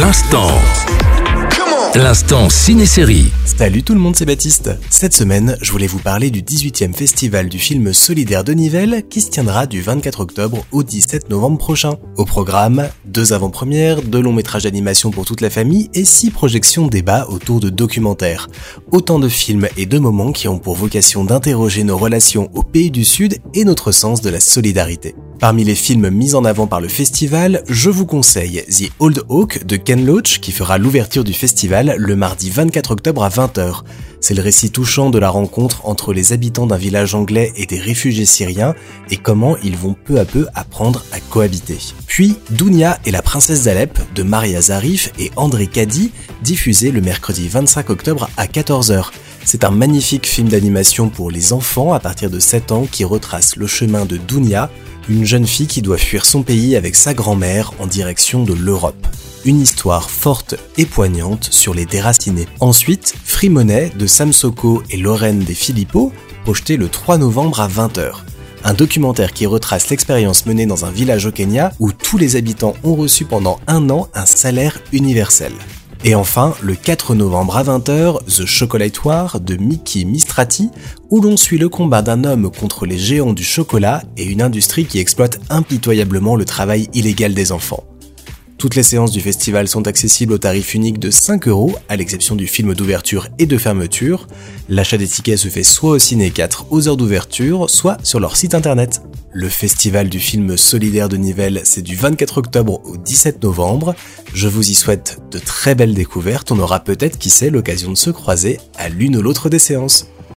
L'instant. L'instant ciné-série. Salut tout le monde, c'est Baptiste. Cette semaine, je voulais vous parler du 18e festival du film solidaire de Nivelles qui se tiendra du 24 octobre au 17 novembre prochain. Au programme, deux avant-premières, deux longs métrages d'animation pour toute la famille et six projections débat autour de documentaires. Autant de films et de moments qui ont pour vocation d'interroger nos relations au pays du Sud et notre sens de la solidarité. Parmi les films mis en avant par le festival, je vous conseille The Old Oak de Ken Loach qui fera l'ouverture du festival le mardi 24 octobre à 20h. C'est le récit touchant de la rencontre entre les habitants d'un village anglais et des réfugiés syriens et comment ils vont peu à peu apprendre à cohabiter. Puis Dounia et la princesse d'Alep de Maria Zarif et André Kadi, diffusé le mercredi 25 octobre à 14h. C'est un magnifique film d'animation pour les enfants à partir de 7 ans qui retrace le chemin de Dounia, une jeune fille qui doit fuir son pays avec sa grand-mère en direction de l'Europe. Une histoire forte et poignante sur les déracinés. Ensuite, Free Money de Sam Soko et Lorraine des Filippo, projeté le 3 novembre à 20h. Un documentaire qui retrace l'expérience menée dans un village au Kenya où tous les habitants ont reçu pendant un an un salaire universel. Et enfin, le 4 novembre à 20h, The Chocolatoire de Mickey Mistrati, où l'on suit le combat d'un homme contre les géants du chocolat et une industrie qui exploite impitoyablement le travail illégal des enfants. Toutes les séances du festival sont accessibles au tarif unique de 5 euros, à l'exception du film d'ouverture et de fermeture. L'achat des tickets se fait soit au Ciné 4 aux heures d'ouverture, soit sur leur site internet. Le festival du film solidaire de Nivelles, c'est du 24 octobre au 17 novembre. Je vous y souhaite de très belles découvertes. On aura peut-être, qui sait, l'occasion de se croiser à l'une ou l'autre des séances.